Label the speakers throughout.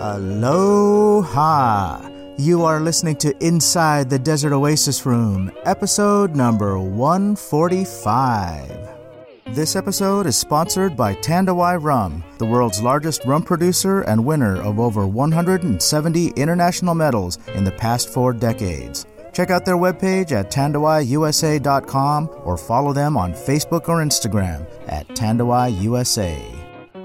Speaker 1: Aloha! You are listening to Inside the Desert Oasis Room, episode number 145. This episode is sponsored by Tanduay Rum, the world's largest rum producer and winner of over 170 international medals in the past four decades. Check out their webpage at tanduayusa.com or follow them on Facebook or Instagram at tanduayusa.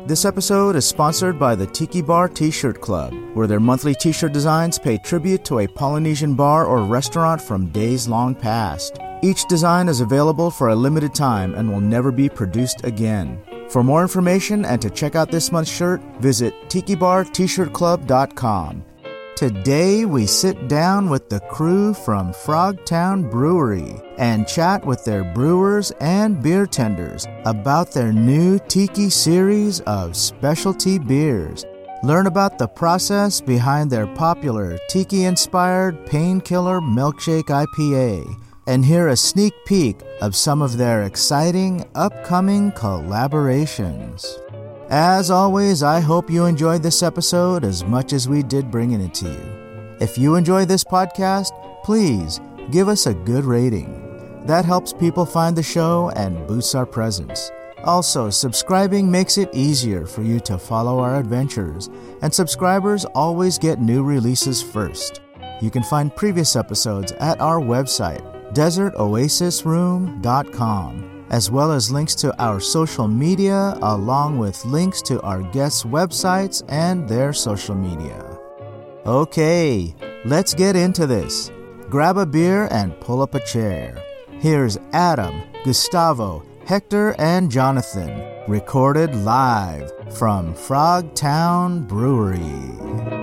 Speaker 1: This episode is sponsored by the Tiki Bar T shirt club, where their monthly t shirt designs pay tribute to a Polynesian bar or restaurant from days long past. Each design is available for a limited time and will never be produced again. For more information and to check out this month's shirt, visit tikibartshirtclub.com. Today we sit down with the crew from Frogtown Brewery and chat with their brewers and beer tenders about their new Tiki series of specialty beers. Learn about the process behind their popular Tiki inspired Painkiller Milkshake IPA and hear a sneak peek of some of their exciting upcoming collaborations. As always, I hope you enjoyed this episode as much as we did bringing it to you. If you enjoy this podcast, please give us a good rating. That helps people find the show and boosts our presence. Also, subscribing makes it easier for you to follow our adventures, and subscribers always get new releases first. You can find previous episodes at our website, desertoasisroom.com, as well as links to our social media, along with links to our guests' websites and their social media. Okay, let's get into this. Grab a beer and pull up a chair. Here's Adam, Gustavo, Hector, and Jonathan, recorded live from Frogtown Brewery.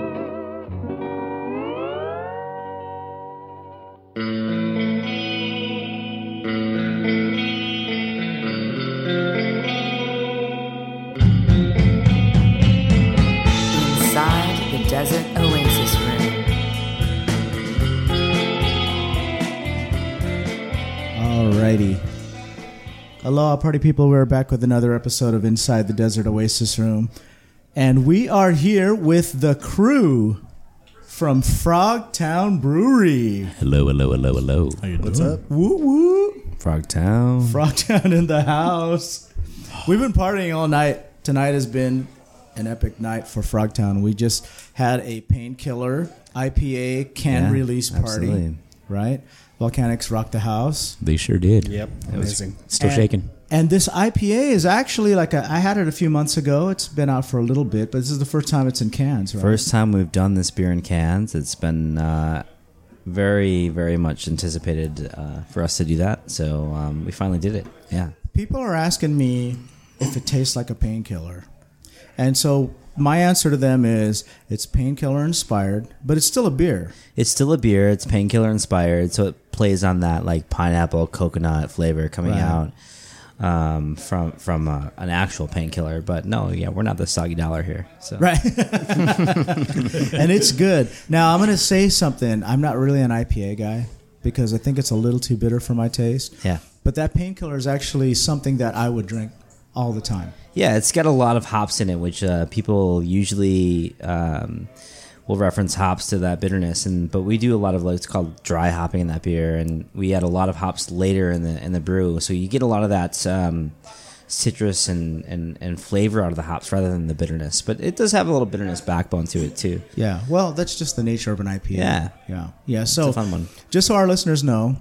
Speaker 1: Aloha, party people. We're back with another episode of Inside the Desert Oasis Room. And we are here with the crew from Frogtown Brewery.
Speaker 2: Hello, hello, hello, hello.
Speaker 1: How you What's up? Woo woo.
Speaker 2: Frogtown.
Speaker 1: Frogtown in the house. We've been partying all night. Tonight has been an epic night for Frogtown. We just had a painkiller IPA can
Speaker 2: Yeah,
Speaker 1: release party.
Speaker 2: absolutely.
Speaker 1: Right? Volcanics rocked the house.
Speaker 2: They sure did.
Speaker 3: Yep,
Speaker 2: It was
Speaker 3: amazing.
Speaker 2: still
Speaker 1: And-
Speaker 2: shaking.
Speaker 1: And this IPA is actually like a, I had it a few months ago. It's been out for a little bit, but this is the first time it's in cans, right?
Speaker 4: First time we've done this beer in cans. It's been uh, very, very much anticipated uh, for us to do that. So um, we finally did it. Yeah.
Speaker 1: People are asking me if it tastes like a painkiller. And so my answer to them is it's painkiller inspired, but it's still a beer.
Speaker 4: It's still a beer. It's painkiller inspired. So it plays on that like pineapple, coconut flavor coming
Speaker 1: Right.
Speaker 4: out um, from from uh, an actual painkiller. But no, yeah, we're not the soggy dollar here. So
Speaker 1: Right. and it's good. Now, I'm going to say something. I'm not really an IPA guy because I think it's a little too bitter for my taste.
Speaker 4: Yeah.
Speaker 1: But that painkiller is actually something that I would drink all the time.
Speaker 4: Yeah, it's got a lot of hops in it, which uh, people usually um, will reference hops to that bitterness. And but we do a lot of what's called dry hopping in that beer, and we add a lot of hops later in the in the brew, so you get a lot of that um, citrus and, and and flavor out of the hops rather than the bitterness. But it does have a little bitterness backbone to it too.
Speaker 1: Yeah, well, that's just the nature of an IPA.
Speaker 4: Yeah.
Speaker 1: yeah, yeah. So,
Speaker 4: a fun one.
Speaker 1: just so our listeners know,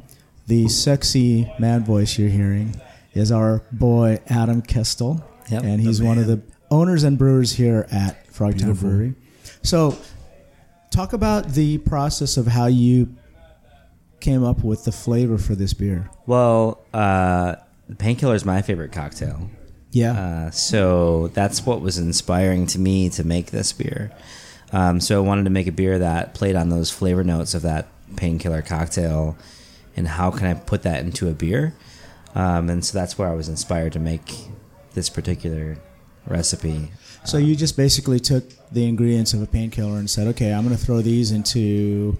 Speaker 1: the sexy man voice you're hearing is our boy Adam Kestel,
Speaker 4: Yep.
Speaker 1: and he's one of the owners and brewers here at Frogtown Brewery. So, talk about the process of how you came up with the flavor for this beer.
Speaker 4: Well, uh, painkiller is my favorite cocktail.
Speaker 1: Yeah,
Speaker 4: Uh, so that's what was inspiring to me to make this beer. Um, so I wanted to make a beer that played on those flavor notes of that painkiller cocktail, and how can I put that into a beer? Um, and so that's where I was inspired to make this particular recipe.
Speaker 1: So you just basically took the ingredients of a painkiller and said, "Okay, I'm going to throw these into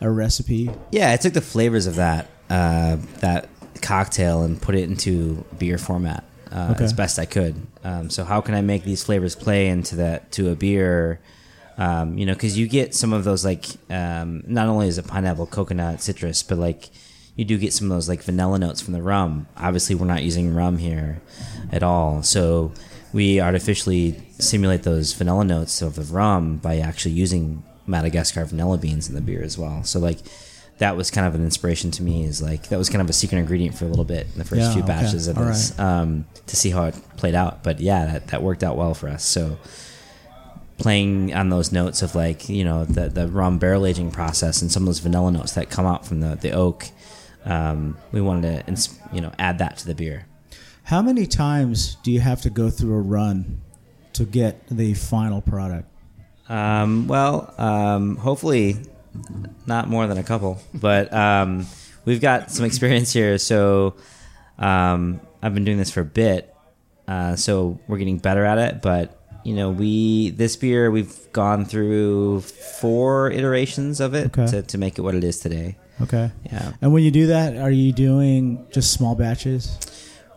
Speaker 1: a recipe."
Speaker 4: Yeah, I took the flavors of that uh, that cocktail and put it into beer format. uh,
Speaker 1: Okay.
Speaker 4: as best I could. Um, so how can I make these flavors play into that to a beer? Um, you know, because you get some of those like um, not only is it pineapple, coconut, citrus, but like you do get some of those like vanilla notes from the rum. Obviously, we're not using rum here at all, so we artificially simulate those vanilla notes of the rum by actually using Madagascar vanilla beans in the beer as well. So like that was kind of an inspiration to me. Is like that was kind of a secret ingredient for a little bit in the first
Speaker 1: Yeah,
Speaker 4: few
Speaker 1: okay.
Speaker 4: batches of
Speaker 1: All
Speaker 4: this um, to see how it played out. But yeah, that, that worked out well for us. So playing on those notes of like you know the the rum barrel aging process and some of those vanilla notes that come out from the the oak. Um, we wanted to you know add that to the beer.
Speaker 1: How many times do you have to go through a run to get the final product?
Speaker 4: Um, well, um, hopefully not more than a couple, but um, we've got some experience here. So um, I've been doing this for a bit, uh, so we're getting better at it. But you know, we this beer we've gone through four iterations of it
Speaker 1: Okay.
Speaker 4: to, to make it what it is today.
Speaker 1: Okay.
Speaker 4: Yeah.
Speaker 1: And when you do that, are you doing just small batches?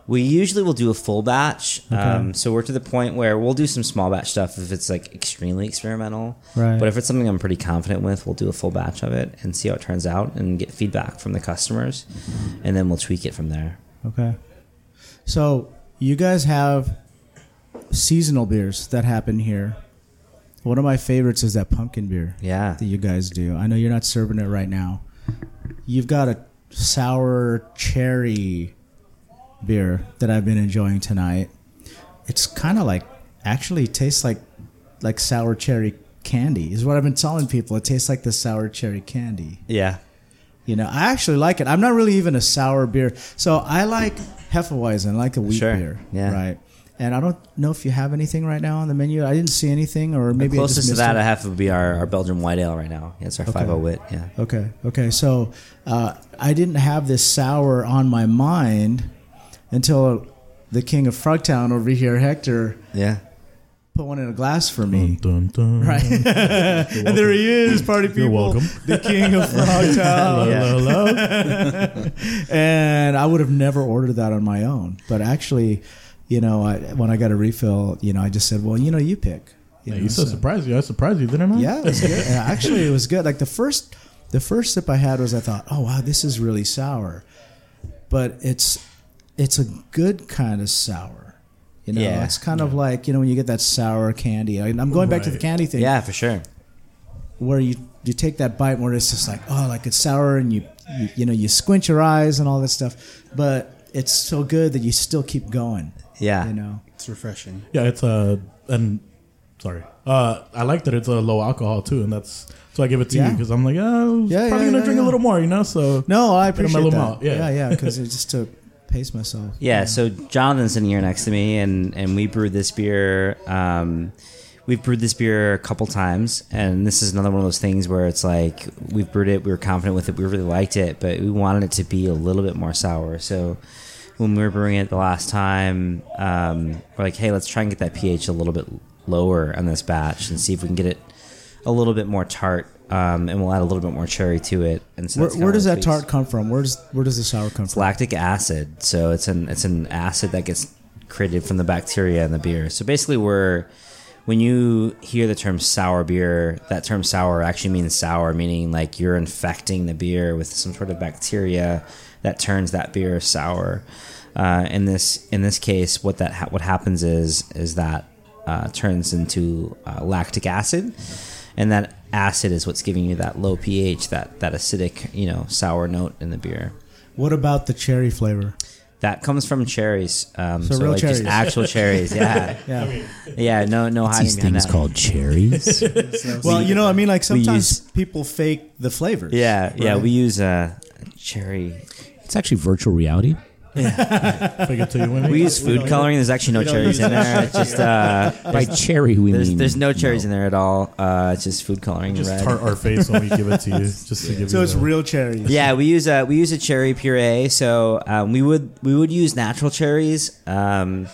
Speaker 4: We usually will do a full batch.
Speaker 1: Okay.
Speaker 4: Um, so we're to the point where we'll do some small batch stuff if it's like extremely experimental.
Speaker 1: Right.
Speaker 4: But if it's something I'm pretty confident with, we'll do a full batch of it and see how it turns out and get feedback from the customers. And then we'll tweak it from there.
Speaker 1: Okay. So you guys have seasonal beers that happen here. One of my favorites is that pumpkin beer
Speaker 4: Yeah.
Speaker 1: that you guys do. I know you're not serving it right now. You've got a sour cherry beer that I've been enjoying tonight. It's kind of like actually tastes like like sour cherry candy. Is what I've been telling people. It tastes like the sour cherry candy.
Speaker 4: Yeah.
Speaker 1: You know, I actually like it. I'm not really even a sour beer. So I like Hefeweizen, I like a wheat
Speaker 4: Sure.
Speaker 1: beer.
Speaker 4: Yeah.
Speaker 1: Right. And I don't know if you have anything right now on the menu. I didn't see anything, or maybe
Speaker 4: the closest to that
Speaker 1: it.
Speaker 4: I have to be our, our Belgian white ale right now. Yeah, it's our
Speaker 1: Okay.
Speaker 4: 50 wit. Yeah.
Speaker 1: Okay. Okay. So uh, I didn't have this sour on my mind until the king of Frogtown over here, Hector,
Speaker 4: Yeah.
Speaker 1: put one in a glass for me.
Speaker 5: Dun, dun, dun.
Speaker 1: Right. and there he is, party people.
Speaker 5: You're welcome.
Speaker 1: The king of Frogtown.
Speaker 4: Yeah.
Speaker 5: Hello, hello.
Speaker 1: and I would have never ordered that on my own. But actually, you know, I, when I got a refill, you know, I just said, "Well, you know, you pick." You
Speaker 5: Hey,
Speaker 1: know,
Speaker 5: you said
Speaker 1: so-
Speaker 5: surprised you. I surprised you, didn't I?
Speaker 1: Yeah, it was good. Yeah, actually, it was good. Like the first, the first sip I had was I thought, "Oh wow, this is really sour," but it's it's a good kind of sour. You know,
Speaker 4: Yeah.
Speaker 1: it's kind of like you know when you get that sour candy. I, I'm going back to the candy thing
Speaker 4: Yeah, for sure.
Speaker 1: where you you take that bite where it's just like oh like it's sour and you you, you know you squint your eyes and all that stuff but it's so good that you still keep going
Speaker 4: Yeah.
Speaker 1: you know
Speaker 3: It's refreshing.
Speaker 5: Yeah, it's a and sorry. Uh, I like that it's a low alcohol too, and that's so I give it to
Speaker 1: Yeah.
Speaker 5: you because I'm like, oh,
Speaker 1: Yeah,
Speaker 5: probably
Speaker 1: yeah,
Speaker 5: gonna
Speaker 1: yeah,
Speaker 5: drink
Speaker 1: yeah.
Speaker 5: a little more, you know. So
Speaker 1: no i
Speaker 5: Put a
Speaker 1: appreciate
Speaker 5: mellow
Speaker 1: that
Speaker 5: malt, yeah.
Speaker 1: yeah yeah because it's just to pace myself
Speaker 4: Yeah, so Jonathan's sitting here next to me, and and we brewed this beer. Um, we've brewed this beer a couple times, and this is another one of those things where it's like we've brewed it, we were confident with it, we really liked it, but we wanted it to be a little bit more sour. So when we were brewing it the last time, um, we're like, hey, let's try and get that pH a little bit lower on this batch and see if we can get it a little bit more tart. Um, and we'll add a little bit more cherry to it. And so
Speaker 1: where, where does that tart come from where does where does the sour come
Speaker 4: It's
Speaker 1: from
Speaker 4: lactic acid. So it's an it's an acid that gets created from the bacteria in the beer. So basically, we're when you hear the term sour beer, that term sour actually means sour, meaning like you're infecting the beer with some sort of bacteria that turns that beer sour. Uh, in this in this case, what that ha- what happens is is that uh, turns into uh, lactic acid, and that acid is what's giving you that low pH, that that acidic, you know, sour note in the beer.
Speaker 1: what about the cherry flavor
Speaker 4: That comes from cherries. Um,
Speaker 1: So
Speaker 4: so
Speaker 1: real
Speaker 4: like just
Speaker 1: cherries.
Speaker 4: actual cherries. Yeah,
Speaker 1: yeah
Speaker 4: yeah. No, no hiding
Speaker 2: These things
Speaker 4: that.
Speaker 2: called cherries.
Speaker 1: well you know i mean like sometimes
Speaker 4: use-
Speaker 1: people fake the flavors
Speaker 4: Yeah, yeah. We use a cherry.
Speaker 2: it's actually virtual reality.
Speaker 5: Fake it to you. When
Speaker 4: We use food coloring. There's actually no cherries in there. It's just uh,
Speaker 2: By cherry, we
Speaker 4: there's
Speaker 2: mean
Speaker 4: there's no cherries in there at all. Uh, it's just food coloring.
Speaker 5: Just
Speaker 4: red.
Speaker 5: tart our face when we give it to you, just to give
Speaker 1: so
Speaker 5: you.
Speaker 1: it's
Speaker 5: the-
Speaker 1: real cherries
Speaker 4: Yeah, we use a we use a cherry puree. So um, we would we would use natural cherries, um,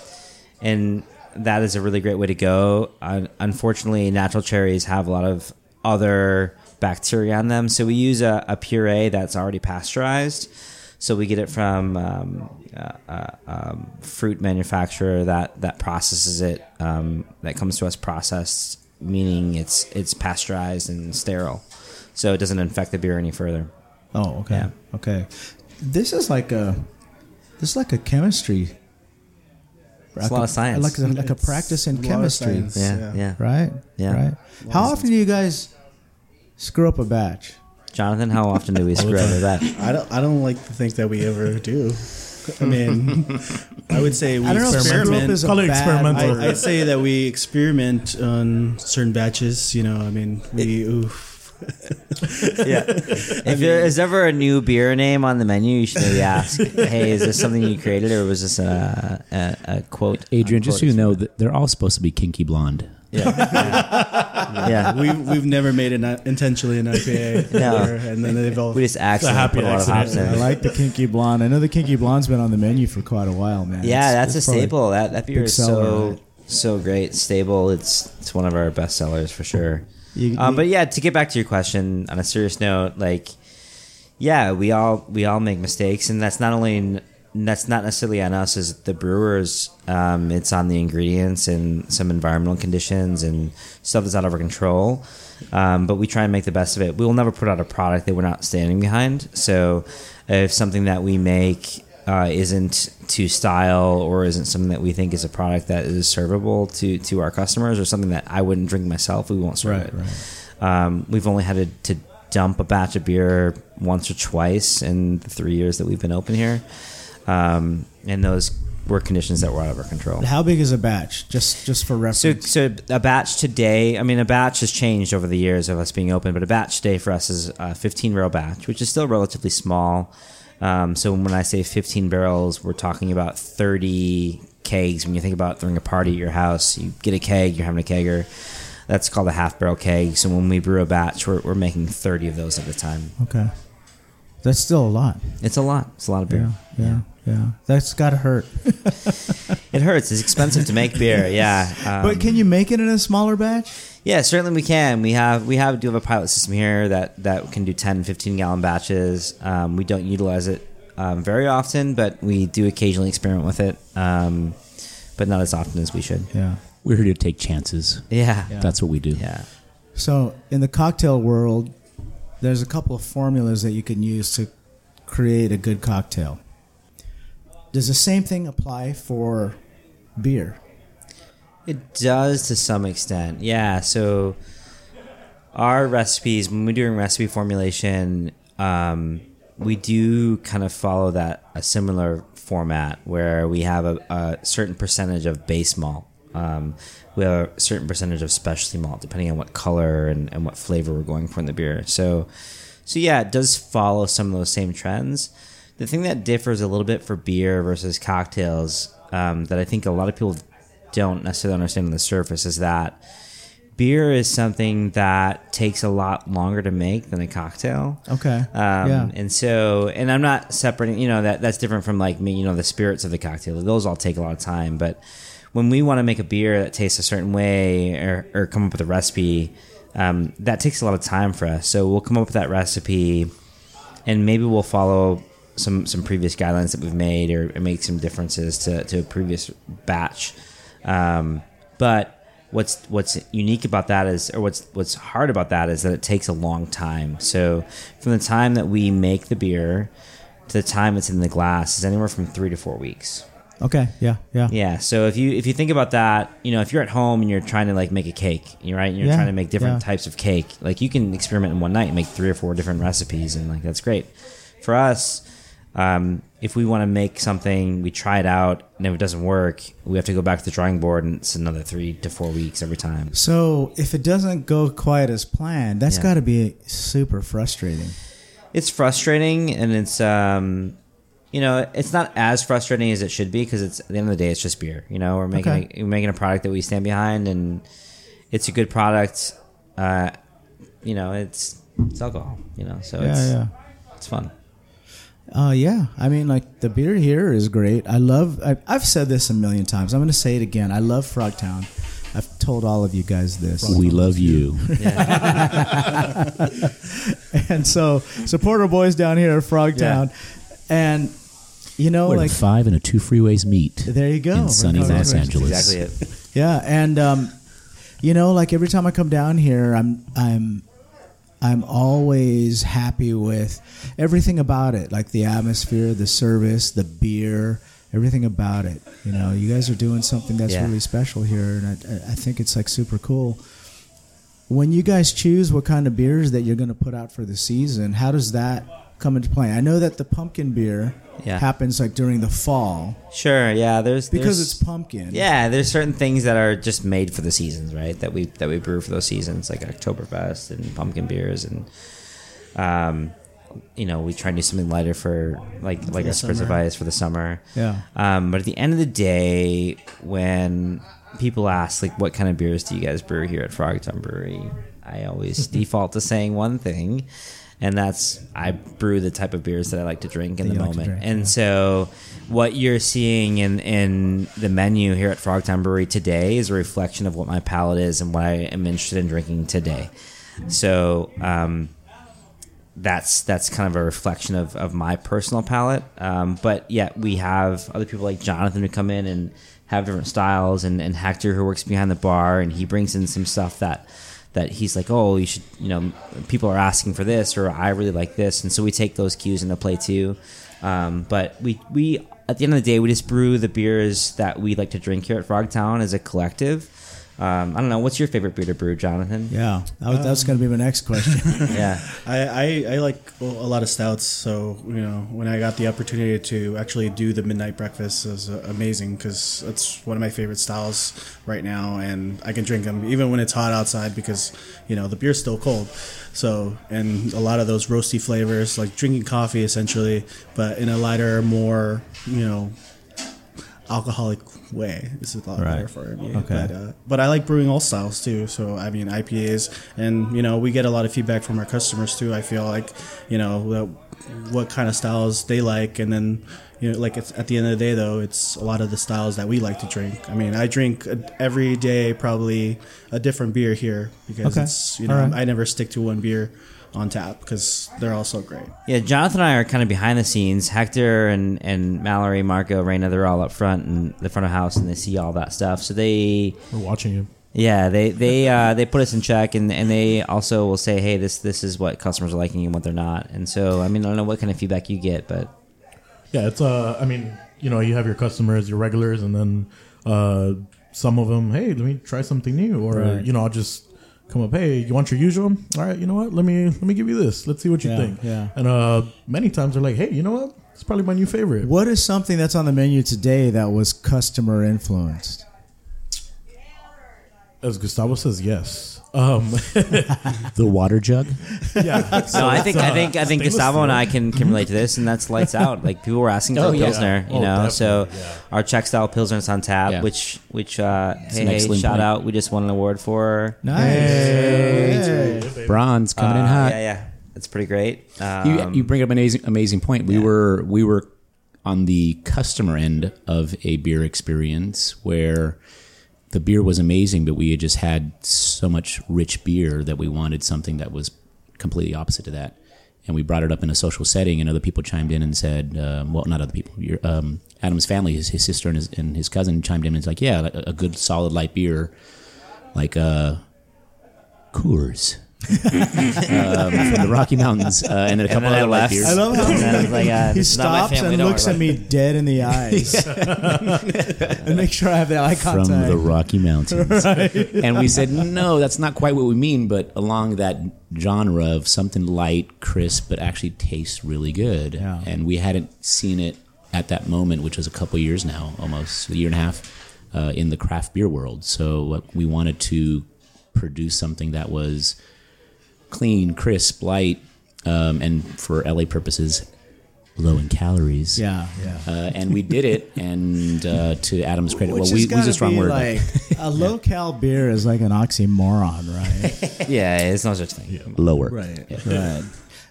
Speaker 4: and that is a really great way to go. Un unfortunately, natural cherries have a lot of other bacteria on them, so we use a, a puree that's already pasteurized. So we get it from um, uh, uh, um, fruit manufacturer that that processes it. Um, that comes to us processed, meaning it's it's pasteurized and sterile, so it doesn't infect the beer any further.
Speaker 1: Oh, okay.
Speaker 4: Yeah.
Speaker 1: Okay. This is like a this is like a chemistry.
Speaker 4: It's a lot of science.
Speaker 1: Like a, like a practice in
Speaker 3: a
Speaker 1: chemistry.
Speaker 4: Yeah,
Speaker 3: Yeah.
Speaker 4: yeah.
Speaker 1: right?
Speaker 4: Yeah.
Speaker 1: Right. How often do you guys screw up a batch?
Speaker 4: Jonathan, how often do we screw up with that?
Speaker 3: I don't. I don't like to think that we ever do. I mean, I would say we
Speaker 1: I don't know if screw up
Speaker 3: experiment.
Speaker 1: is a
Speaker 5: Call it
Speaker 1: bad
Speaker 5: experimental.
Speaker 3: I, I'd say that we experiment on certain batches. You know, I mean, we oof.
Speaker 4: Yeah. If there's ever a new beer name on the menu, you should maybe ask, "Hey, is this something you created, or was this a, a, a quote?"
Speaker 2: Adrian, just so you
Speaker 4: unquote?
Speaker 2: know, that they're all supposed to be kinky blonde.
Speaker 4: Yeah. yeah. yeah.
Speaker 3: We've we've never made it intentionally an IPA,
Speaker 4: No.
Speaker 3: ever, and then they've all.
Speaker 4: We just accidentally
Speaker 5: happy
Speaker 4: put a lot of hops
Speaker 5: accident.
Speaker 4: in.
Speaker 1: I like the kinky blonde. I know the kinky blonde's been on the menu for quite a while, man.
Speaker 4: Yeah,
Speaker 1: It's-
Speaker 4: that's
Speaker 1: it's
Speaker 4: a staple. That that beer is so
Speaker 1: right?
Speaker 4: so great, stable. It's it's one of our best sellers for sure.
Speaker 1: You-
Speaker 4: um, but yeah, to get back to your question on a serious note, like yeah, we all we all make mistakes, and that's not only that's not necessarily on us as the brewers. Um, it's on the ingredients and some environmental conditions and stuff that's out of our control. Um, but we try and make the best of it. We will never put out a product that we're not standing behind. So if something that we make uh, isn't to style or isn't something that we think is a product that is servable to to our customers or something that I wouldn't drink myself, we won't serve
Speaker 1: Right,
Speaker 4: it.
Speaker 1: right.
Speaker 4: Um, we've only had to, to dump a batch of beer once or twice in the three years that we've been open here, um, and those were conditions that were out of our control.
Speaker 1: How big is a batch? Just just for
Speaker 4: So,
Speaker 1: reference.
Speaker 4: so a batch today. I mean, a batch has changed over the years of us being open, but a batch today for us is a 15 barrel batch, which is still relatively small. Um, so when I say 15 barrels, we're talking about 30 kegs. When you think about throwing a party at your house, you get a keg, you're having a kegger. That's called a half barrel keg. So when we brew a batch, we're, we're making 30 of those at a time.
Speaker 1: okay. That's still a lot.
Speaker 4: It's a lot. It's a lot of beer.
Speaker 1: Yeah, yeah, yeah. That's got to hurt.
Speaker 4: It hurts. It's expensive to make beer. Yeah. Um,
Speaker 1: but can you make it in a smaller batch?
Speaker 4: Yeah, certainly we can. We have we have do have a pilot system here that that can do 10, 15 gallon batches. Um, we don't utilize it um, very often, but we do occasionally experiment with it, um, but not as often as we should.
Speaker 1: Yeah.
Speaker 2: We're here to take chances.
Speaker 4: Yeah,
Speaker 1: Yeah.
Speaker 2: That's what we do.
Speaker 4: yeah.
Speaker 1: So in the cocktail world, there's a couple of formulas that you can use to create a good cocktail. Does the same thing apply for beer?
Speaker 4: It does to some extent. Yeah. So our recipes, when we're doing recipe formulation, um, we do kind of follow that a similar format where we have a, a certain percentage of base malt. Um, we have a certain percentage of specialty malt, depending on what color and, and what flavor we're going for in the beer. So, so yeah, it does follow some of those same trends. The thing that differs a little bit for beer versus cocktails um, that I think a lot of people don't necessarily understand on the surface is that beer is something that takes a lot longer to make than a cocktail.
Speaker 1: Okay.
Speaker 4: Um,
Speaker 1: yeah.
Speaker 4: And so, and I'm not separating, you know, that that's different from like me, you know, the spirits of the cocktail. Those all take a lot of time. But when we want to make a beer that tastes a certain way or, or come up with a recipe, um, that takes a lot of time for us. So we'll come up with that recipe and maybe we'll follow some, some previous guidelines that we've made or, or make some differences to, to a previous batch. Um, but what's what's unique about that is, or what's what's hard about that is that it takes a long time. So from the time that we make the beer to the time it's in the glass is anywhere from three to four weeks.
Speaker 1: Okay. Yeah. Yeah.
Speaker 4: Yeah. So if you if you think about that, you know, if you're at home and you're trying to like make a cake, you're right, and you're
Speaker 1: Yeah,
Speaker 4: trying to make different
Speaker 1: yeah.
Speaker 4: types of cake, like you can experiment in one night and make three or four different recipes, and like that's great. For us, um, if we want to make something, we try it out, and if it doesn't work, we have to go back to the drawing board, and it's another three to four weeks every time.
Speaker 1: So if it doesn't go quite as planned, that's
Speaker 4: Yeah.
Speaker 1: got to be super frustrating.
Speaker 4: It's frustrating, and it's um, you know, it's not as frustrating as it should be because it's at the end of the day, it's just beer. You know, we're making
Speaker 1: Okay.
Speaker 4: we're making a product that we stand behind, and it's a good product. Uh, you know, it's it's alcohol. You know, so
Speaker 1: Yeah.
Speaker 4: it's
Speaker 1: yeah.
Speaker 4: it's fun.
Speaker 1: Uh, yeah, I mean, like the beer here is great. I love. I, I've said this a million times. I'm going to say it again. I love Frogtown. I've told all of you guys this.
Speaker 2: We love you.
Speaker 1: and so support our boys down here at Frogtown. And you know,
Speaker 2: Where
Speaker 1: like
Speaker 2: five and a two freeways meet.
Speaker 1: there you go.
Speaker 2: in sunny Los
Speaker 1: right.
Speaker 2: Angeles.
Speaker 4: Exactly it.
Speaker 1: Yeah, and um, you know, like every time I come down here, I'm I'm I'm always happy with everything about it, like the atmosphere, the service, the beer, everything about it. You know, you guys are doing something that's
Speaker 4: Yeah.
Speaker 1: really special here, and I, I think it's like super cool. When you guys choose what kind of beers that you're going to put out for the season, how does that come into play? I know that the pumpkin beer
Speaker 4: Yeah.
Speaker 1: happens like during the fall
Speaker 4: Sure. Yeah. There's
Speaker 1: because
Speaker 4: there's-
Speaker 1: it's pumpkin.
Speaker 4: Yeah, there's certain things that are just made for the seasons, right? That we that we brew for those seasons, like Oktoberfest and pumpkin beers, and um, you know, we try and do something lighter for like like
Speaker 3: the
Speaker 4: a spritz bias for the summer.
Speaker 1: Yeah.
Speaker 4: Um, but at the end of the day, when people ask like, "What kind of beers do you guys brew here at Frogtown Brewery?" I always default to saying one thing, and that's I brew the type of beers that I like to drink in the
Speaker 1: like
Speaker 4: moment.
Speaker 1: drink,
Speaker 4: and
Speaker 1: yeah.
Speaker 4: so, what you're seeing in in the menu here at Frogtown Brewery today is a reflection of what my palate is and what I am interested in drinking today. So. Um, that's that's kind of a reflection of, of my personal palate. Um, but yet we have other people like Jonathan who come in and have different styles, and, and Hector who works behind the bar, and he brings in some stuff that that he's like, oh, you should, you know, people are asking for this, or I really like this, and so we take those cues into play too. Um, but we we at the end of the day, we just brew the beers that we like to drink here at Frogtown as a collective. Um, I don't know. What's your favorite beer to brew, Jonathan?
Speaker 1: Yeah, that was, that's going to be my next question.
Speaker 4: Yeah.
Speaker 3: I, I, I like a lot of stouts, so you know when I got the opportunity to actually do the midnight breakfast it was uh, amazing because that's one of my favorite styles right now, and I can drink them even when it's hot outside because you know the beer's still cold. So and a lot of those roasty flavors, like drinking coffee essentially, but in a lighter, more you know alcoholic way. Is a lot
Speaker 1: Right.
Speaker 3: better for me.
Speaker 1: Okay.
Speaker 3: But, uh, but I like brewing all styles too. So I mean IPAs, and you know we get a lot of feedback from our customers too. I feel like you know that- what kind of styles they like, and then you know like it's, at the end of the day though, it's a lot of the styles that we like to drink. I mean I drink every day probably a different beer here because
Speaker 1: Okay.
Speaker 3: it's you know
Speaker 1: right.
Speaker 3: I never stick to one beer on tap because they're all so great.
Speaker 4: Yeah, Jonathan and I are kind of behind the scenes. Hector and, and Mallory, Marco, Raina, they're all up front in the front of house and they see all that stuff. So they,
Speaker 5: We're watching you.
Speaker 4: yeah, they they uh, they put us in check and, and they also will say, hey, this this is what customers are liking and what they're not. And so, I mean, I don't know what kind of feedback you get, but
Speaker 5: Yeah, it's uh, I mean, you know, you have your customers, your regulars, and then uh, some of them, hey, let me try something new, or
Speaker 1: Right.
Speaker 5: you know, I'll just come up, hey, you want your usual? All right, you know what? Let me let me give you this. Let's see what you
Speaker 1: Yeah,
Speaker 5: think.
Speaker 1: yeah.
Speaker 5: And uh, many times they're like, hey, you know what? It's probably my new favorite.
Speaker 1: what is something that's on the menu today that was customer influenced?
Speaker 5: As Gustavo says, yes. Um,
Speaker 2: The water jug.
Speaker 5: yeah.
Speaker 4: no, I think I
Speaker 5: uh,
Speaker 4: think I think
Speaker 5: stainless
Speaker 4: Gustavo and. I can, can relate to this, and that's lights out. Like people were asking for
Speaker 2: Oh,
Speaker 4: a
Speaker 2: yeah.
Speaker 4: pilsner, you
Speaker 5: Oh,
Speaker 4: know. So
Speaker 5: yeah.
Speaker 4: our Czech style pilsner's on tap,
Speaker 2: Yeah.
Speaker 4: which which uh, hey, hey shout
Speaker 2: point.
Speaker 4: out, we just won an award for.
Speaker 1: Nice. Hey.
Speaker 2: Bronze coming in
Speaker 4: Uh,
Speaker 2: hot.
Speaker 4: Yeah, yeah, that's pretty great.
Speaker 2: you,
Speaker 4: Um,
Speaker 2: you bring up an amazing, amazing point. We
Speaker 4: yeah.
Speaker 2: were we were on the customer end of a beer experience where the beer was amazing, but we had just had so much rich beer that we wanted something that was completely opposite to that. And we brought it up in a social setting, and other people chimed in and said, um, "Well, not other people. Your, um, Adam's family, his, his sister and his, and his cousin chimed in and was like, yeah, a, a good solid light beer, like uh, Coors." Um, from the Rocky Mountains, uh, and then a couple
Speaker 4: then I
Speaker 2: other light
Speaker 4: left.
Speaker 2: beers.
Speaker 1: I love how
Speaker 4: And I was like, uh,
Speaker 1: he
Speaker 4: this is not my
Speaker 1: stops
Speaker 4: family,
Speaker 1: and
Speaker 4: don't
Speaker 1: looks
Speaker 4: worry
Speaker 1: at me dead in the eyes, and make sure I have the eye
Speaker 2: from
Speaker 1: contact.
Speaker 2: the Rocky Mountains. And we said, no, that's not quite what we mean, but along that genre of something light, crisp, but actually tastes really good.
Speaker 1: Yeah.
Speaker 2: And we hadn't seen it at that moment, which was a couple years now, almost a year and a half, uh, in the craft beer world. So uh, we wanted to produce something that was clean, crisp, light, um, and for LA purposes, low in calories.
Speaker 1: Yeah, yeah.
Speaker 2: Uh, and we did it, and uh, to Adam's credit,
Speaker 1: Which
Speaker 2: well, we, we
Speaker 1: gotta
Speaker 2: use a strong
Speaker 1: be
Speaker 2: word.
Speaker 1: Like a low cal beer is like an oxymoron, right?
Speaker 4: Yeah, it's no such thing.
Speaker 2: lower.
Speaker 1: right, right.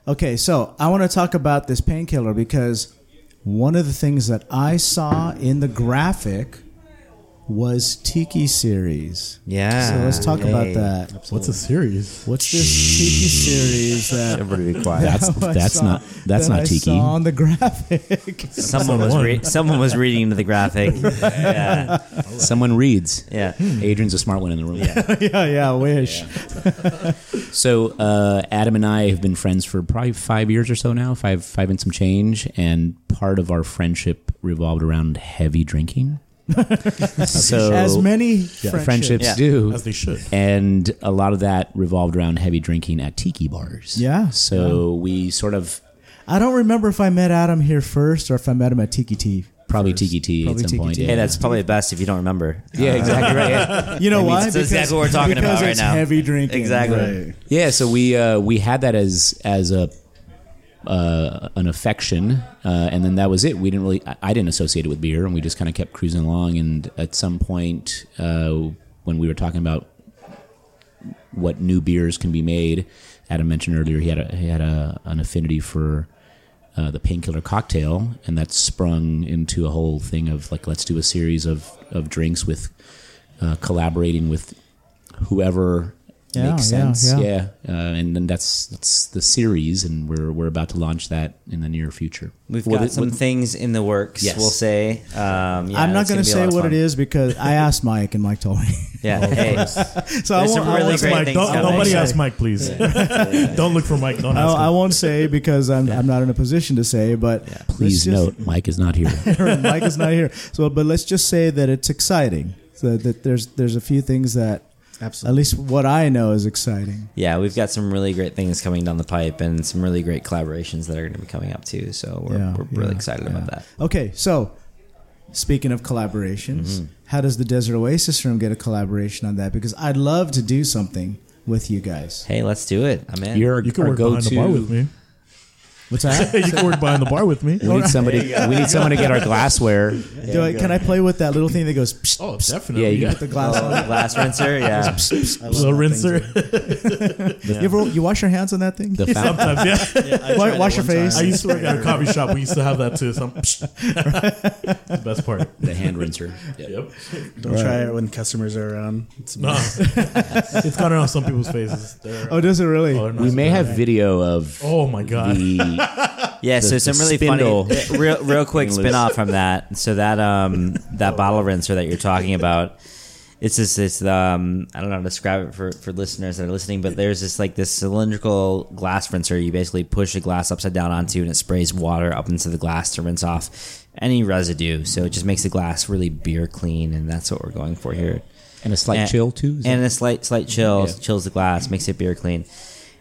Speaker 1: Okay, so I want to talk about this painkiller because one of the things that I saw in the graphic was Tiki series.
Speaker 4: Yeah.
Speaker 1: So let's talk
Speaker 4: Hey.
Speaker 1: about that.
Speaker 5: What's a series?
Speaker 1: What's this Tiki series that
Speaker 4: Everybody be quiet.
Speaker 2: That's that's
Speaker 1: saw-
Speaker 2: not that's
Speaker 1: that
Speaker 2: not
Speaker 1: I
Speaker 2: tiki.
Speaker 1: saw on the graphic?
Speaker 4: someone was re- someone was reading into the graphic. yeah.
Speaker 2: Someone reads.
Speaker 4: Yeah.
Speaker 2: Adrian's a smart one in the room.
Speaker 1: yeah, yeah, I wish.
Speaker 2: So uh, Adam and I have been friends for probably five years or so now, five five and some change, and part of our friendship revolved around heavy drinking. So
Speaker 1: As many
Speaker 2: friendships,
Speaker 1: friendships.
Speaker 4: Yeah.
Speaker 2: do,
Speaker 5: As they should.
Speaker 2: and a lot of that revolved around heavy drinking at tiki bars.
Speaker 1: Yeah,
Speaker 2: So we sort of
Speaker 1: I don't remember if I met Adam here first or if I met him at Tiki-Ti.
Speaker 2: probably Tiki-Ti at
Speaker 1: Probably
Speaker 2: some
Speaker 1: Tiki
Speaker 2: point.
Speaker 1: Tea.
Speaker 2: Yeah.
Speaker 4: Hey, that's probably the best if you don't remember.
Speaker 2: yeah, exactly right. Yeah.
Speaker 1: You know why?
Speaker 4: that's exactly what we're talking
Speaker 1: because
Speaker 4: about right
Speaker 1: it's
Speaker 4: now.
Speaker 1: Heavy drinking.
Speaker 4: Exactly.
Speaker 3: Right.
Speaker 2: Yeah, so we uh, we had that as as a uh, an affection, uh, and then that was it. We didn't really, I, didn't associate it with beer, and we just kind of kept cruising along. And at some point, uh, when we were talking about what new beers can be made, Adam mentioned earlier he had a, he had a, an affinity for uh, the painkiller cocktail, and that sprung into a whole thing of like let's do a series of of drinks with uh, collaborating with whoever
Speaker 1: Yeah,
Speaker 2: makes sense.
Speaker 1: yeah.
Speaker 2: Yeah, Uh, and then that's that's the series, and we're we're about to launch that in the near future.
Speaker 4: We've
Speaker 2: Well,
Speaker 4: got
Speaker 2: the-
Speaker 4: some
Speaker 2: what-
Speaker 4: things in the works.
Speaker 2: Yes.
Speaker 4: We'll say. Um, yeah,
Speaker 1: I'm not going
Speaker 4: gonna
Speaker 1: to
Speaker 4: be a
Speaker 1: say what it is because I asked Mike and Mike told me.
Speaker 4: Yeah. Hey,
Speaker 1: so I won't,
Speaker 4: some
Speaker 1: I
Speaker 4: really
Speaker 1: won't
Speaker 4: great
Speaker 5: Mike,
Speaker 4: things
Speaker 5: don't, nobody
Speaker 1: say.
Speaker 5: ask Mike, please. don't look for Mike. Don't
Speaker 1: I,
Speaker 5: ask
Speaker 1: I
Speaker 5: him.
Speaker 1: won't say because I'm, I'm not in a position to say, but
Speaker 2: Please
Speaker 1: let's
Speaker 2: note, Mike is not here.
Speaker 1: Mike is not here. So, but let's just say that it's exciting. So that there's there's a few things that
Speaker 3: Absolutely.
Speaker 1: at least what I know is exciting.
Speaker 4: yeah, we've got some really great things coming down the pipe and some really great collaborations that are going to be coming up too. So we're,
Speaker 1: Yeah,
Speaker 4: we're really excited
Speaker 1: yeah.
Speaker 4: about that.
Speaker 1: Okay, so speaking of collaborations, mm-hmm. how does the Desert Oasis Room get a collaboration on that? Because I'd love to do something with you guys.
Speaker 4: Hey, let's do it. I'm in.
Speaker 2: You're
Speaker 5: You can
Speaker 2: our
Speaker 5: work behind the bar with
Speaker 2: go-to.
Speaker 5: me.
Speaker 1: What's that?
Speaker 5: you can work behind the bar with me.
Speaker 2: We need somebody. We need someone to get our glassware.
Speaker 1: Do I, can I play with that little thing that goes? Psst,
Speaker 5: Oh,
Speaker 1: psst,
Speaker 5: definitely.
Speaker 2: Yeah, you got
Speaker 1: the glass on?
Speaker 4: Glass rinser. Yeah.
Speaker 5: Little rinser.
Speaker 1: You ever you wash your hands on that thing?
Speaker 2: The.
Speaker 5: Sometimes, yeah.
Speaker 1: Wa- wash your face.
Speaker 5: I used to work at a coffee shop. We used to have that too. Some the best part.
Speaker 2: the hand rinser.
Speaker 5: Yep.
Speaker 3: Don't try it when customers are around. It's
Speaker 5: No, it's got it on some people's faces. They're,
Speaker 1: Oh, does it really?
Speaker 5: oh,
Speaker 2: We may have video of
Speaker 5: Oh my god.
Speaker 2: the.
Speaker 4: Yeah, so
Speaker 2: the
Speaker 4: some really
Speaker 2: spindle.
Speaker 4: funny, uh, real, real quick spin off from that. So that um that bottle rinser that you're talking about, it's just this um I don't know how to describe it for for listeners that are listening, but there's this like this cylindrical glass rinser. You basically push the glass upside down onto, and it sprays water up into the glass to rinse off any residue. So it just makes the glass really beer clean, and that's what we're going for here.
Speaker 2: And a slight
Speaker 4: And-
Speaker 2: chill too.
Speaker 4: And a slight slight chill
Speaker 2: Yeah.
Speaker 4: chills the glass, makes it beer clean.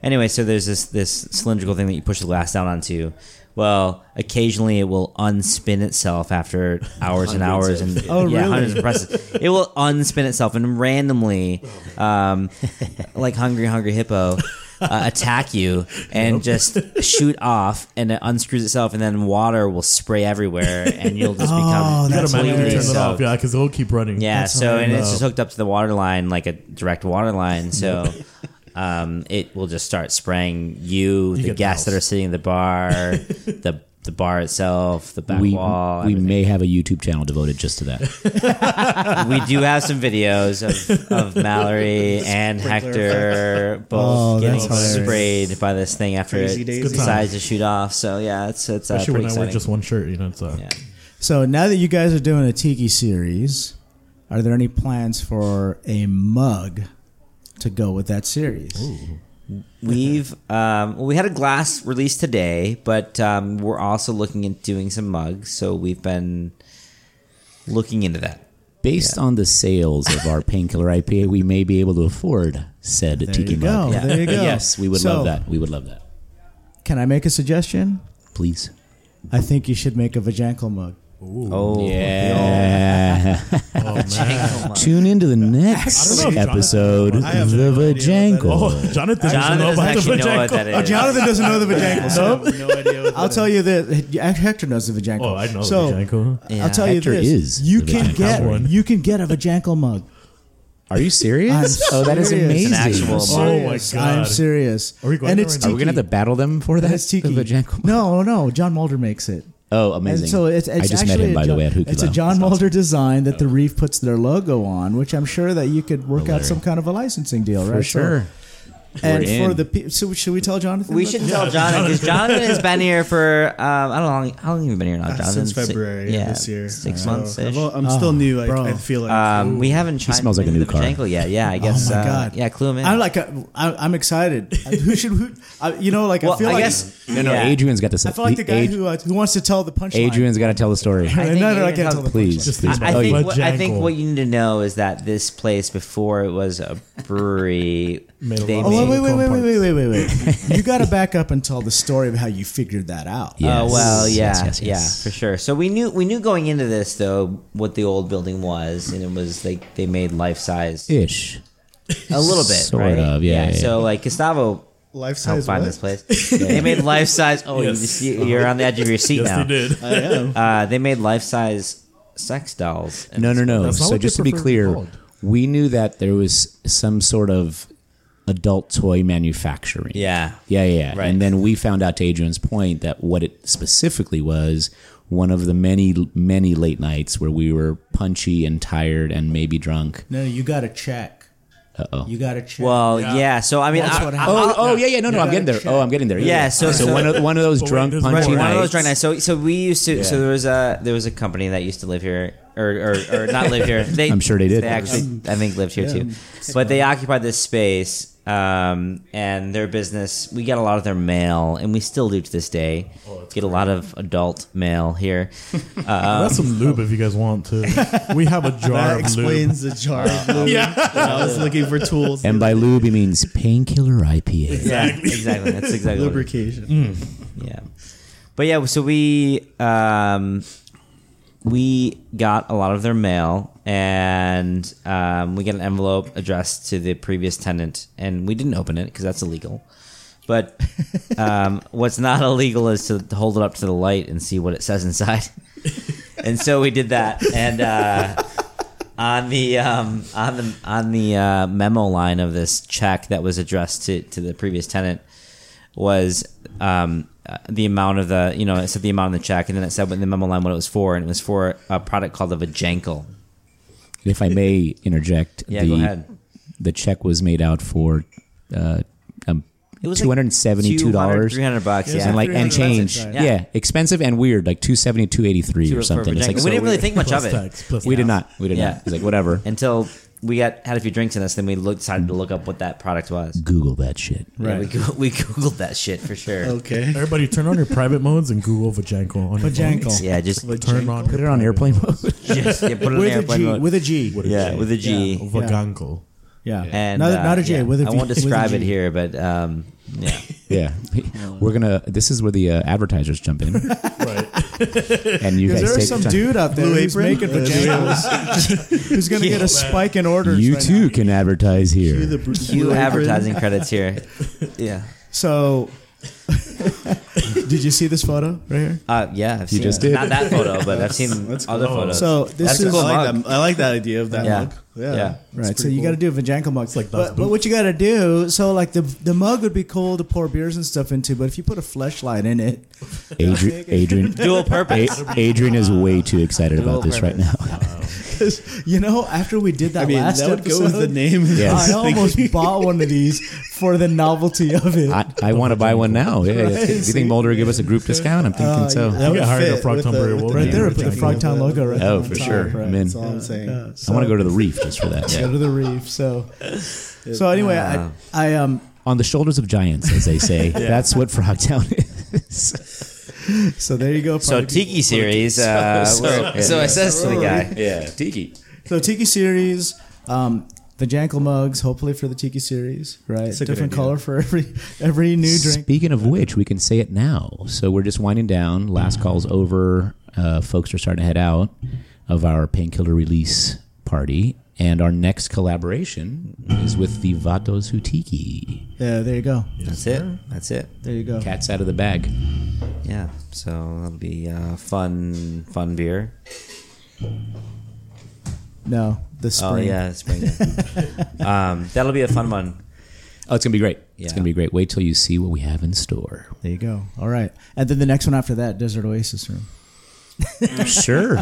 Speaker 4: Anyway, so there's this this cylindrical thing that you push the glass down onto. Well, occasionally it will unspin itself after hours and hours and
Speaker 1: Oh,
Speaker 4: yeah,
Speaker 1: really?
Speaker 4: hundreds of presses. It will unspin itself and randomly, um, like hungry hungry hippo. Uh, attack you and just shoot off, and it unscrews itself, and then water will spray everywhere, and you'll just
Speaker 1: Oh,
Speaker 4: become
Speaker 5: You gotta
Speaker 1: That's
Speaker 5: manually turn it off,
Speaker 4: soaked.
Speaker 5: yeah, because it'll keep running.
Speaker 4: Yeah,
Speaker 1: That's
Speaker 4: so and it's just hooked up to the water line like a direct water line. So um, it will just start spraying you, the
Speaker 5: get
Speaker 4: guests that are sitting in the bar, the the bar itself, the back
Speaker 2: we
Speaker 4: wall.
Speaker 2: we
Speaker 4: everything.
Speaker 2: may have a YouTube channel devoted just to that.
Speaker 4: we do have some videos of, of Mallory and Hector both
Speaker 1: Oh,
Speaker 4: getting
Speaker 1: hilarious.
Speaker 4: sprayed by this thing after
Speaker 3: Crazy
Speaker 4: it
Speaker 3: days.
Speaker 4: Decides to shoot off. So yeah, it's it's uh,
Speaker 5: Especially
Speaker 4: pretty
Speaker 5: when I wear just one shirt, you know. It's, uh,
Speaker 4: yeah.
Speaker 1: So now that you guys are doing a tiki series, are there any plans for a mug to go with that series?
Speaker 4: We've um, well, we had a glass release today, but um, we're also looking at doing some mugs. So we've been looking into that.
Speaker 2: Based on the sales of our painkiller IPA, we may be able to afford said
Speaker 1: There
Speaker 2: tiki
Speaker 1: you go.
Speaker 2: mug.
Speaker 4: Yeah.
Speaker 1: There you go.
Speaker 2: Yes, we would
Speaker 1: So,
Speaker 2: love that. We would love that.
Speaker 1: Can I make a suggestion?
Speaker 2: Please.
Speaker 1: I think you should make a Vajankle mug.
Speaker 4: Oh
Speaker 2: Yeah.
Speaker 5: Oh man.
Speaker 2: Tune into the
Speaker 5: I
Speaker 2: next
Speaker 5: don't know,
Speaker 2: episode
Speaker 3: I have
Speaker 2: of
Speaker 3: no
Speaker 2: The
Speaker 3: idea what
Speaker 2: Vajankle.
Speaker 5: Oh, Jonathan,
Speaker 4: Jonathan
Speaker 5: doesn't know
Speaker 4: doesn't
Speaker 5: about the
Speaker 4: actually know what
Speaker 5: Vajenko.
Speaker 4: that oh, is.
Speaker 1: Oh, Jonathan doesn't know the Vajankle. So
Speaker 3: no idea. What
Speaker 1: I'll
Speaker 3: that
Speaker 1: tell
Speaker 3: is.
Speaker 1: you this. Hector knows the Vajankle.
Speaker 5: Oh, I know
Speaker 1: so,
Speaker 5: the Vajenko.
Speaker 4: Yeah.
Speaker 1: I'll tell
Speaker 2: Hector
Speaker 1: you this.
Speaker 2: is
Speaker 1: you
Speaker 2: the
Speaker 1: can
Speaker 2: Vajankle.
Speaker 1: get
Speaker 5: one.
Speaker 1: you can get a Vajankle mug.
Speaker 2: Are you serious?
Speaker 1: I'm
Speaker 2: oh, that is
Speaker 1: serious.
Speaker 2: amazing.
Speaker 4: It's an actual
Speaker 1: I'm
Speaker 4: mug.
Speaker 5: Oh my
Speaker 1: serious.
Speaker 5: God.
Speaker 1: I'm serious.
Speaker 5: Are we going
Speaker 1: and
Speaker 5: there
Speaker 1: it's
Speaker 5: right now?
Speaker 2: Are we going to have to battle them for that?
Speaker 1: And it's tiki.
Speaker 2: The Vajankle?
Speaker 1: No, no. John Mulder makes it.
Speaker 2: Oh, amazing!
Speaker 1: And so it's, it's
Speaker 2: I just met him
Speaker 1: a
Speaker 2: by the
Speaker 1: John-
Speaker 2: way at
Speaker 1: It's a John
Speaker 2: That's awesome.
Speaker 1: Mulder design that the oh. Reef puts their logo on, which I'm sure that you could work out some kind of a licensing deal, right?
Speaker 2: for sure.
Speaker 1: And
Speaker 2: We're
Speaker 1: for
Speaker 2: in.
Speaker 1: the pe- so should we tell Jonathan?
Speaker 4: We should
Speaker 1: this?
Speaker 4: tell Jonathan because Jonathan has been here for um, I don't know how long, how long have you been here now,
Speaker 3: Uh,
Speaker 4: Jonathan?
Speaker 3: since
Speaker 4: Si-
Speaker 3: February
Speaker 4: yeah,
Speaker 3: this year.
Speaker 4: six
Speaker 3: So
Speaker 4: months.
Speaker 3: I've- I'm still new. I,
Speaker 1: bro.
Speaker 3: I feel like.
Speaker 4: Um, we haven't tried.
Speaker 2: smells like a
Speaker 4: maybe
Speaker 2: new
Speaker 4: the
Speaker 2: car.
Speaker 4: Bojangles yet. Yeah, I guess.
Speaker 1: Oh my
Speaker 4: uh,
Speaker 1: god!
Speaker 4: Yeah, clue him in.
Speaker 1: I'm like, a, I, I'm excited. who should? Who, I, you know, like
Speaker 4: well,
Speaker 1: I feel
Speaker 4: I
Speaker 1: like
Speaker 4: guess.
Speaker 2: No, no.
Speaker 4: yeah.
Speaker 2: Adrian's got to.
Speaker 1: I feel like the guy
Speaker 2: Ad-
Speaker 1: who uh, who wants to tell the punchline.
Speaker 2: Adrian's got to tell the story.
Speaker 4: I think
Speaker 1: no, no, I
Speaker 4: Adrian
Speaker 1: can't
Speaker 4: has-
Speaker 1: tell the
Speaker 2: Please,
Speaker 5: Just
Speaker 2: please.
Speaker 5: think
Speaker 4: I
Speaker 2: Oh,
Speaker 4: think, what, I think
Speaker 5: Bojangles.
Speaker 4: what you need to know is that this place before it was a brewery.
Speaker 5: Made a
Speaker 4: they
Speaker 5: lot
Speaker 1: Oh
Speaker 5: of
Speaker 4: made-
Speaker 1: wait, wait, wait, wait,
Speaker 5: Comparts.
Speaker 1: wait, wait, wait, wait! you got to back up and tell the story of how you figured that out.
Speaker 2: Yeah.
Speaker 4: Oh
Speaker 2: Yes,
Speaker 4: well, yeah,
Speaker 2: yes, yes, yes.
Speaker 4: yeah, for sure. So we knew we knew going into this though what the old building was, and it was like they made life size
Speaker 2: Ish.
Speaker 4: a little bit,
Speaker 2: Sort
Speaker 4: right?
Speaker 2: of, yeah, yeah.
Speaker 4: So like Gustavo
Speaker 3: life
Speaker 4: helped
Speaker 3: size.
Speaker 4: find this place. They made life size. Oh, you
Speaker 5: Yes.
Speaker 4: just, you, you're on the edge of your seat
Speaker 5: Yes,
Speaker 4: now.
Speaker 5: they did.
Speaker 3: I am.
Speaker 4: Uh, they made life size sex dolls.
Speaker 2: No, no, no.
Speaker 5: That's not
Speaker 2: So
Speaker 5: what
Speaker 2: just to be
Speaker 5: prefer to be
Speaker 2: clear,
Speaker 5: called.
Speaker 2: we knew that there was some sort of adult toy manufacturing.
Speaker 4: Yeah.
Speaker 2: Yeah, yeah. yeah.
Speaker 4: Right.
Speaker 2: And then we found out to Adrian's point that what it specifically was one of the many, many late nights where we were punchy and tired and maybe drunk.
Speaker 1: No, you got to check.
Speaker 2: Uh oh.
Speaker 1: You got to check.
Speaker 4: Well, yeah. So I mean,
Speaker 1: That's
Speaker 4: I-
Speaker 1: what
Speaker 4: I-
Speaker 1: happened.
Speaker 2: Oh, oh, yeah, yeah. No, no, I'm getting
Speaker 1: gotta
Speaker 2: there. Oh, I'm getting there.
Speaker 4: Yeah, so-
Speaker 2: so,
Speaker 4: so-
Speaker 2: one of one of those
Speaker 5: But wait,
Speaker 2: drunk
Speaker 5: there's
Speaker 2: punchy
Speaker 5: one-
Speaker 4: One of those drunk nights. So, so we used to. So there was a there was a company that used to live here, or or, or not live here. They,
Speaker 2: I'm sure they did.
Speaker 4: They actually, I think, lived here too. But they occupied this space, um, and their business. We get a lot of their mail, and we still do to this day. get a lot of adult mail here. Uh,
Speaker 5: That's some lube if you guys want to. We have a jar
Speaker 3: That
Speaker 5: of
Speaker 3: explains
Speaker 5: lube.
Speaker 3: the jar of lube. yeah. I was looking for tools.
Speaker 2: And by lube, he means painkiller IPA.
Speaker 4: yeah, exactly. That's exactly what it is.
Speaker 3: lubrication.
Speaker 4: Yeah. But yeah, so we um, we got a lot of their mail, and um, we get an envelope addressed to the previous tenant, and we didn't open it because that's illegal. But um, what's not illegal is to hold it up to the light and see what it says inside. and so we did that, and uh, on the um, on the on the uh, memo line of this check that was addressed to to the previous tenant was um, uh, the amount of the you know it said the amount of the check, and then it said in the memo line what it was for, and it was for a product called the Vajankle.
Speaker 2: If I may interject,
Speaker 4: Yeah,
Speaker 2: the,
Speaker 4: go ahead.
Speaker 2: the check was made out for uh, um,
Speaker 4: It was
Speaker 2: two hundred and seventy-two dollars.
Speaker 4: three hundred bucks.
Speaker 1: Yeah,
Speaker 4: Yeah,
Speaker 2: and like and change, yeah.
Speaker 4: Yeah.
Speaker 2: expensive and weird, like two seventy, two eighty three
Speaker 4: For-
Speaker 2: or something. It's like
Speaker 4: we
Speaker 2: so
Speaker 4: didn't really
Speaker 2: weird.
Speaker 4: think much
Speaker 5: Plus
Speaker 4: of it
Speaker 5: tax, plus
Speaker 2: We did not. We did
Speaker 4: Yeah.
Speaker 2: not. It's like whatever.
Speaker 4: until we got had a few drinks in us. Then we looked, decided to look up what that product was.
Speaker 2: Google that shit.
Speaker 4: Yeah, we, go- we googled that shit for sure.
Speaker 3: Okay.
Speaker 5: Everybody turn on your private modes and Google Vajanko on your
Speaker 1: Vajankle.
Speaker 5: phones.
Speaker 4: Yeah, just
Speaker 5: Turn on
Speaker 2: Put it on airplane mode.
Speaker 4: just yeah, put it on
Speaker 1: with a
Speaker 4: airplane
Speaker 1: G.
Speaker 4: mode.
Speaker 1: With a G.
Speaker 4: yeah, with a G.
Speaker 5: Vaganko.
Speaker 1: Yeah.
Speaker 4: And
Speaker 1: not,
Speaker 4: uh,
Speaker 1: not a J.
Speaker 4: yeah,
Speaker 1: With a
Speaker 4: I
Speaker 1: V-
Speaker 4: won't
Speaker 1: with a
Speaker 4: describe it here, but um, yeah.
Speaker 2: yeah, we're gonna. This is where the uh, advertisers jump in,
Speaker 5: Right.
Speaker 2: And you guys
Speaker 1: There's
Speaker 2: take
Speaker 1: some
Speaker 2: time.
Speaker 1: dude out there
Speaker 3: Blue
Speaker 1: who's
Speaker 3: Apron?
Speaker 1: making
Speaker 3: Uh,
Speaker 1: who's going to get a spike in orders.
Speaker 2: You
Speaker 1: right
Speaker 2: too
Speaker 1: now.
Speaker 2: can advertise here.
Speaker 3: Cue the br- blue
Speaker 4: advertising credits here. Yeah.
Speaker 1: So, did you see this photo right here?
Speaker 4: Uh, yeah, I've seen
Speaker 2: just
Speaker 4: it.
Speaker 2: did.
Speaker 4: Not that photo, but I've seen
Speaker 3: That's
Speaker 4: other
Speaker 3: cool.
Speaker 4: photos.
Speaker 1: So this
Speaker 4: That's
Speaker 1: is
Speaker 4: a cool
Speaker 3: I like,
Speaker 4: mug.
Speaker 3: that, I like that idea of that
Speaker 4: Yeah.
Speaker 3: mug. Yeah.
Speaker 4: Yeah.
Speaker 1: Right, so you got to do a vajanko mug.
Speaker 5: like
Speaker 1: but, but what you got to do, so like the the mug would be cool to pour beers and stuff into, but if you put a fleshlight in it,
Speaker 2: Adrian, Adrian,
Speaker 4: Dual purpose.
Speaker 2: A- Adrian is way too excited
Speaker 4: Dual
Speaker 2: about this right now.
Speaker 1: you know after we did that
Speaker 3: I mean,
Speaker 1: last
Speaker 3: that would
Speaker 1: episode,
Speaker 3: go with the name.
Speaker 2: Yes.
Speaker 1: I almost bought one of these for the novelty of it.
Speaker 2: I, I want to buy one now. Yeah,
Speaker 1: Right,
Speaker 2: do you think Mulder will give us a group discount? I'm thinking
Speaker 1: Uh,
Speaker 2: so.
Speaker 1: yeah.
Speaker 3: That would
Speaker 5: get hired
Speaker 3: fit
Speaker 5: at Frog
Speaker 3: with the-
Speaker 5: Brewery
Speaker 3: with
Speaker 5: World.
Speaker 3: the
Speaker 1: right there,
Speaker 3: name
Speaker 1: put the
Speaker 3: Vajanko.
Speaker 1: Frogtown logo right
Speaker 2: Oh, for sure.
Speaker 1: right?
Speaker 2: I'm in.
Speaker 3: That's all I'm saying.
Speaker 2: I want to go to the reef just for that.
Speaker 1: Go to the reef. So, so anyway, I, I um,
Speaker 2: On the shoulders of giants, as they say. That's what Frogtown is.
Speaker 1: so there you go.
Speaker 4: So Tiki
Speaker 1: people.
Speaker 4: series. Uh,
Speaker 2: So-
Speaker 4: so, so it says to the guy.
Speaker 2: yeah, Tiki.
Speaker 1: So Tiki series, um, the Jankle mugs, hopefully for the Tiki series, right?
Speaker 3: a good
Speaker 1: Different
Speaker 3: idea.
Speaker 1: color for every every new drink.
Speaker 2: Speaking of which, we can say it now. So we're just winding down. Last call's over. Uh, folks are starting to head out of our painkiller release party. And our next collaboration is with the Vatos Hutiki.
Speaker 1: Yeah, there you go.
Speaker 4: That's it. That's it.
Speaker 1: There you go.
Speaker 2: Cat's out of the bag.
Speaker 4: Yeah. So that'll be uh, fun, fun beer.
Speaker 1: No, the spring.
Speaker 4: Oh yeah, spring. um, that'll be a fun one.
Speaker 2: Oh, it's gonna be great.
Speaker 4: Yeah.
Speaker 2: It's gonna be great. Wait till you see what we have in store.
Speaker 1: There you go. All right, and then the next one after that, Desert Oasis Room.
Speaker 2: sure,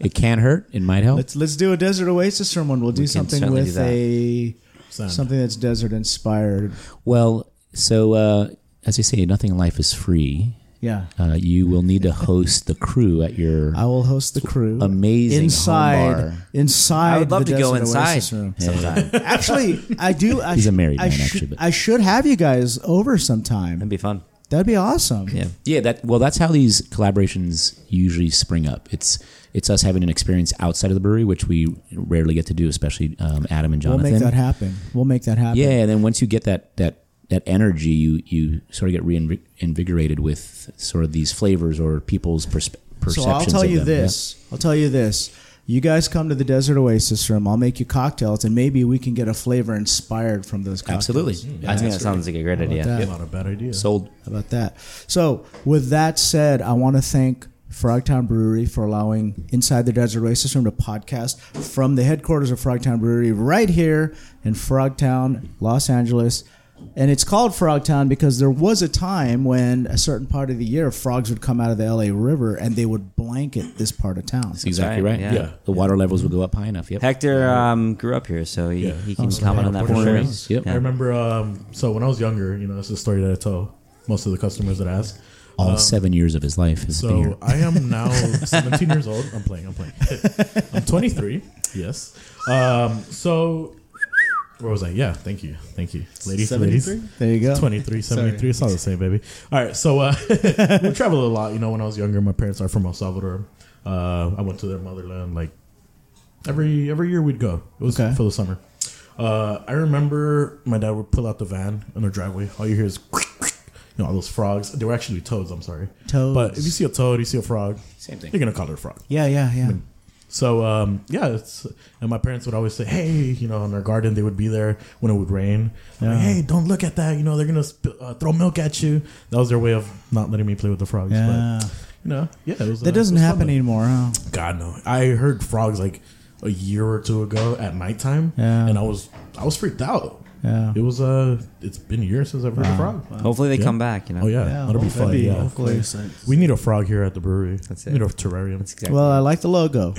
Speaker 2: it can't hurt. It might help.
Speaker 1: Let's let's do a desert oasis from one. We'll do
Speaker 4: can
Speaker 1: something
Speaker 4: certainly
Speaker 1: with
Speaker 4: do that.
Speaker 1: a
Speaker 5: Sand.
Speaker 1: something that's desert inspired.
Speaker 2: Well, so uh, as they say, nothing in life is free.
Speaker 1: Yeah.
Speaker 2: Uh, you will need to host the crew at your
Speaker 1: I will host the crew.
Speaker 2: amazing home
Speaker 1: inside
Speaker 2: bar.
Speaker 1: inside.
Speaker 4: I would love
Speaker 1: the
Speaker 4: to go
Speaker 1: Desert
Speaker 4: inside
Speaker 1: Oasis room.
Speaker 4: sometime.
Speaker 1: Actually, I do. I
Speaker 2: He's a married
Speaker 1: I
Speaker 2: man,
Speaker 1: should-
Speaker 2: actually, but-
Speaker 1: I should have you guys over sometime.
Speaker 4: That'd be fun.
Speaker 1: That'd be awesome.
Speaker 4: Yeah.
Speaker 2: Yeah, that well, that's how these collaborations usually spring up. It's it's us having an experience outside of the brewery, which we rarely get to do, especially um, Adam and Jonathan.
Speaker 1: We'll make that happen. We'll make that happen.
Speaker 2: Yeah, and then once you get that that that energy, you you sort of get reinvigorated with sort of these flavors or people's perspe- perceptions.
Speaker 1: So I'll tell you
Speaker 2: them.
Speaker 1: this. I'll tell you this. You guys come to the Desert Oasis room. I'll make you cocktails, and maybe we can get a flavor inspired from those cocktails.
Speaker 2: Absolutely, mm,
Speaker 4: I think that sounds like a great idea.
Speaker 1: that?
Speaker 5: Not a bad idea.
Speaker 2: sold.
Speaker 1: How about that? So, with that said, I want to thank Frogtown Brewery for allowing Inside the Desert Oasis Room to podcast from the headquarters of Frogtown Brewery right here in Frogtown, Los Angeles. And it's called Frogtown because there was a time when a certain part of the year frogs would come out of the LA River and they would blanket this part of town.
Speaker 2: That's exactly right.
Speaker 4: right, yeah.
Speaker 5: Yeah.
Speaker 2: the water levels will go up high enough. Yep.
Speaker 4: Hector um, grew up here, so he,
Speaker 5: Yeah.
Speaker 4: he can
Speaker 5: Oh,
Speaker 4: comment on that for
Speaker 5: Born
Speaker 4: sure.
Speaker 5: and raised.
Speaker 2: Yep.
Speaker 5: I remember. Um, so when I was younger, you know, this is a story that I tell most of the customers that ask.
Speaker 2: All seven years of his life has been here.
Speaker 5: So I am now 17 years old. I'm playing. I'm playing. I'm 23. Yes. Um, so where was I? Yeah. Thank you. Thank you, ladies. Ladies.
Speaker 1: There you go.
Speaker 5: 23, 73. It's all the same, baby. All right. So uh, we traveled a lot. You know, when I was younger, my parents are from El Salvador. Uh, I went to their motherland like every every year we'd go. It was
Speaker 1: Okay.
Speaker 5: for the summer. Uh, I remember my dad would pull out the van in their driveway. All you hear is, you know, all those frogs. They were actually toads. I'm sorry.
Speaker 1: Toads.
Speaker 5: But if you see a toad, you see a frog.
Speaker 2: Same thing.
Speaker 5: You're gonna call it a frog.
Speaker 1: Yeah, yeah, yeah.
Speaker 5: So um, yeah, it's, and my parents would always say, "Hey, you know, in their garden they would be there when it would rain. Like, hey, don't look at that. You know, they're gonna sp- uh, throw milk at you." That was their way of not letting me play with the frogs.
Speaker 1: Yeah.
Speaker 5: But you know, yeah, it was.
Speaker 1: That
Speaker 5: uh,
Speaker 1: doesn't
Speaker 5: was
Speaker 1: happen
Speaker 5: fun,
Speaker 1: anymore, huh?
Speaker 5: God no, I heard frogs like a year or two ago at nighttime,
Speaker 1: Yeah.
Speaker 5: and I was I was freaked out.
Speaker 1: Yeah.
Speaker 5: It was uh, it's been years since I've heard a frog.
Speaker 4: Hopefully they
Speaker 5: Yeah.
Speaker 4: come back. You know.
Speaker 5: Oh yeah,
Speaker 1: Yeah,
Speaker 5: that'll be
Speaker 1: hopefully.
Speaker 5: fun. Yeah,
Speaker 3: Hopefully.
Speaker 5: we need a frog here at the brewery.
Speaker 4: That's
Speaker 5: We need
Speaker 4: it.
Speaker 5: a terrarium.
Speaker 4: That's exactly.
Speaker 1: Well, I like the logo.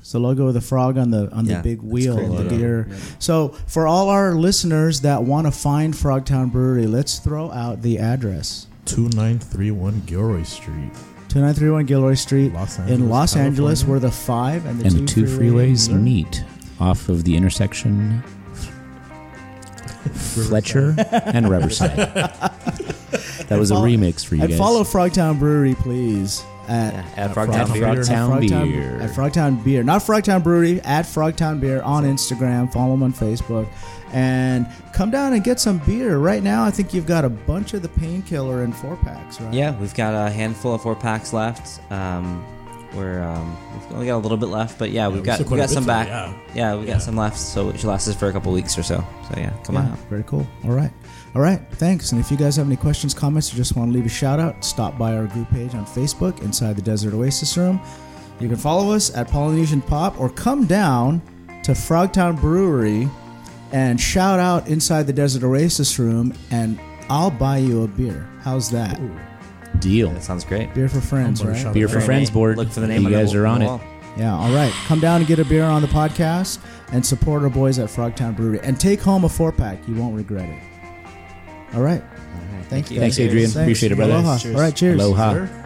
Speaker 1: It's the logo of the frog on the on the big
Speaker 4: that's
Speaker 1: wheel
Speaker 4: great
Speaker 1: of the
Speaker 4: logo.
Speaker 1: beer. So for all our listeners that want to find Frogtown Brewery, let's throw out the address.
Speaker 5: Two nine three one Gilroy Street.
Speaker 1: 2931 Gilroy Street
Speaker 5: Los
Speaker 1: in
Speaker 5: Angeles,
Speaker 1: Los Angeles,
Speaker 5: California.
Speaker 1: where the five and the
Speaker 2: and
Speaker 1: two,
Speaker 2: the two freeways meet off of the intersection Fletcher and Riverside. That was a remix for you
Speaker 1: And
Speaker 2: guys.
Speaker 1: follow Frogtown Brewery, please. At
Speaker 4: Yeah, at
Speaker 5: Frogtown
Speaker 4: Frogtown Beer.
Speaker 5: Beer.
Speaker 1: At Frogtown
Speaker 2: Beer.
Speaker 1: At Frogtown Beer. Not Frogtown Brewery, at Frogtown Beer on Instagram. Follow them on Facebook. And come down and get some beer. Right now, I think you've got a bunch of the painkiller in four packs, right?
Speaker 4: Yeah, we've got a handful of four packs left. Um, we're um, we've only got a little bit left, but yeah, we've got we
Speaker 5: quite
Speaker 4: got some back.
Speaker 5: yeah.
Speaker 4: Yeah, we
Speaker 5: Yeah.
Speaker 4: got some left, so it should last us for a couple weeks or so. So yeah, come on out.
Speaker 1: Very cool. All right. All right. Thanks. And if you guys have any questions, comments, or just want to leave a shout out, stop by our group page on Facebook, Inside the Desert Oasis Room. You can follow us at Polynesian Pop or come down to Frogtown Brewery and shout out Inside the Desert Oasis Room, and I'll buy you a beer. How's that?
Speaker 2: Deal.
Speaker 4: That sounds great.
Speaker 1: Beer for friends,
Speaker 5: I'm
Speaker 1: right?
Speaker 5: shout
Speaker 2: Beer for
Speaker 5: out.
Speaker 2: Friends board.
Speaker 4: Look for the name.
Speaker 2: You
Speaker 4: on
Speaker 2: guys
Speaker 4: wa-
Speaker 2: are on it.
Speaker 4: wall.
Speaker 1: Yeah, all right. Come down and get a beer on the podcast and support our boys at Frogtown Brewery and take home a four pack. You won't regret it. All right. Thank you.
Speaker 2: Thanks, Adrian. Appreciate it, brother.
Speaker 1: Aloha.
Speaker 3: Cheers.
Speaker 1: All right, cheers.
Speaker 2: Aloha.
Speaker 5: Sir?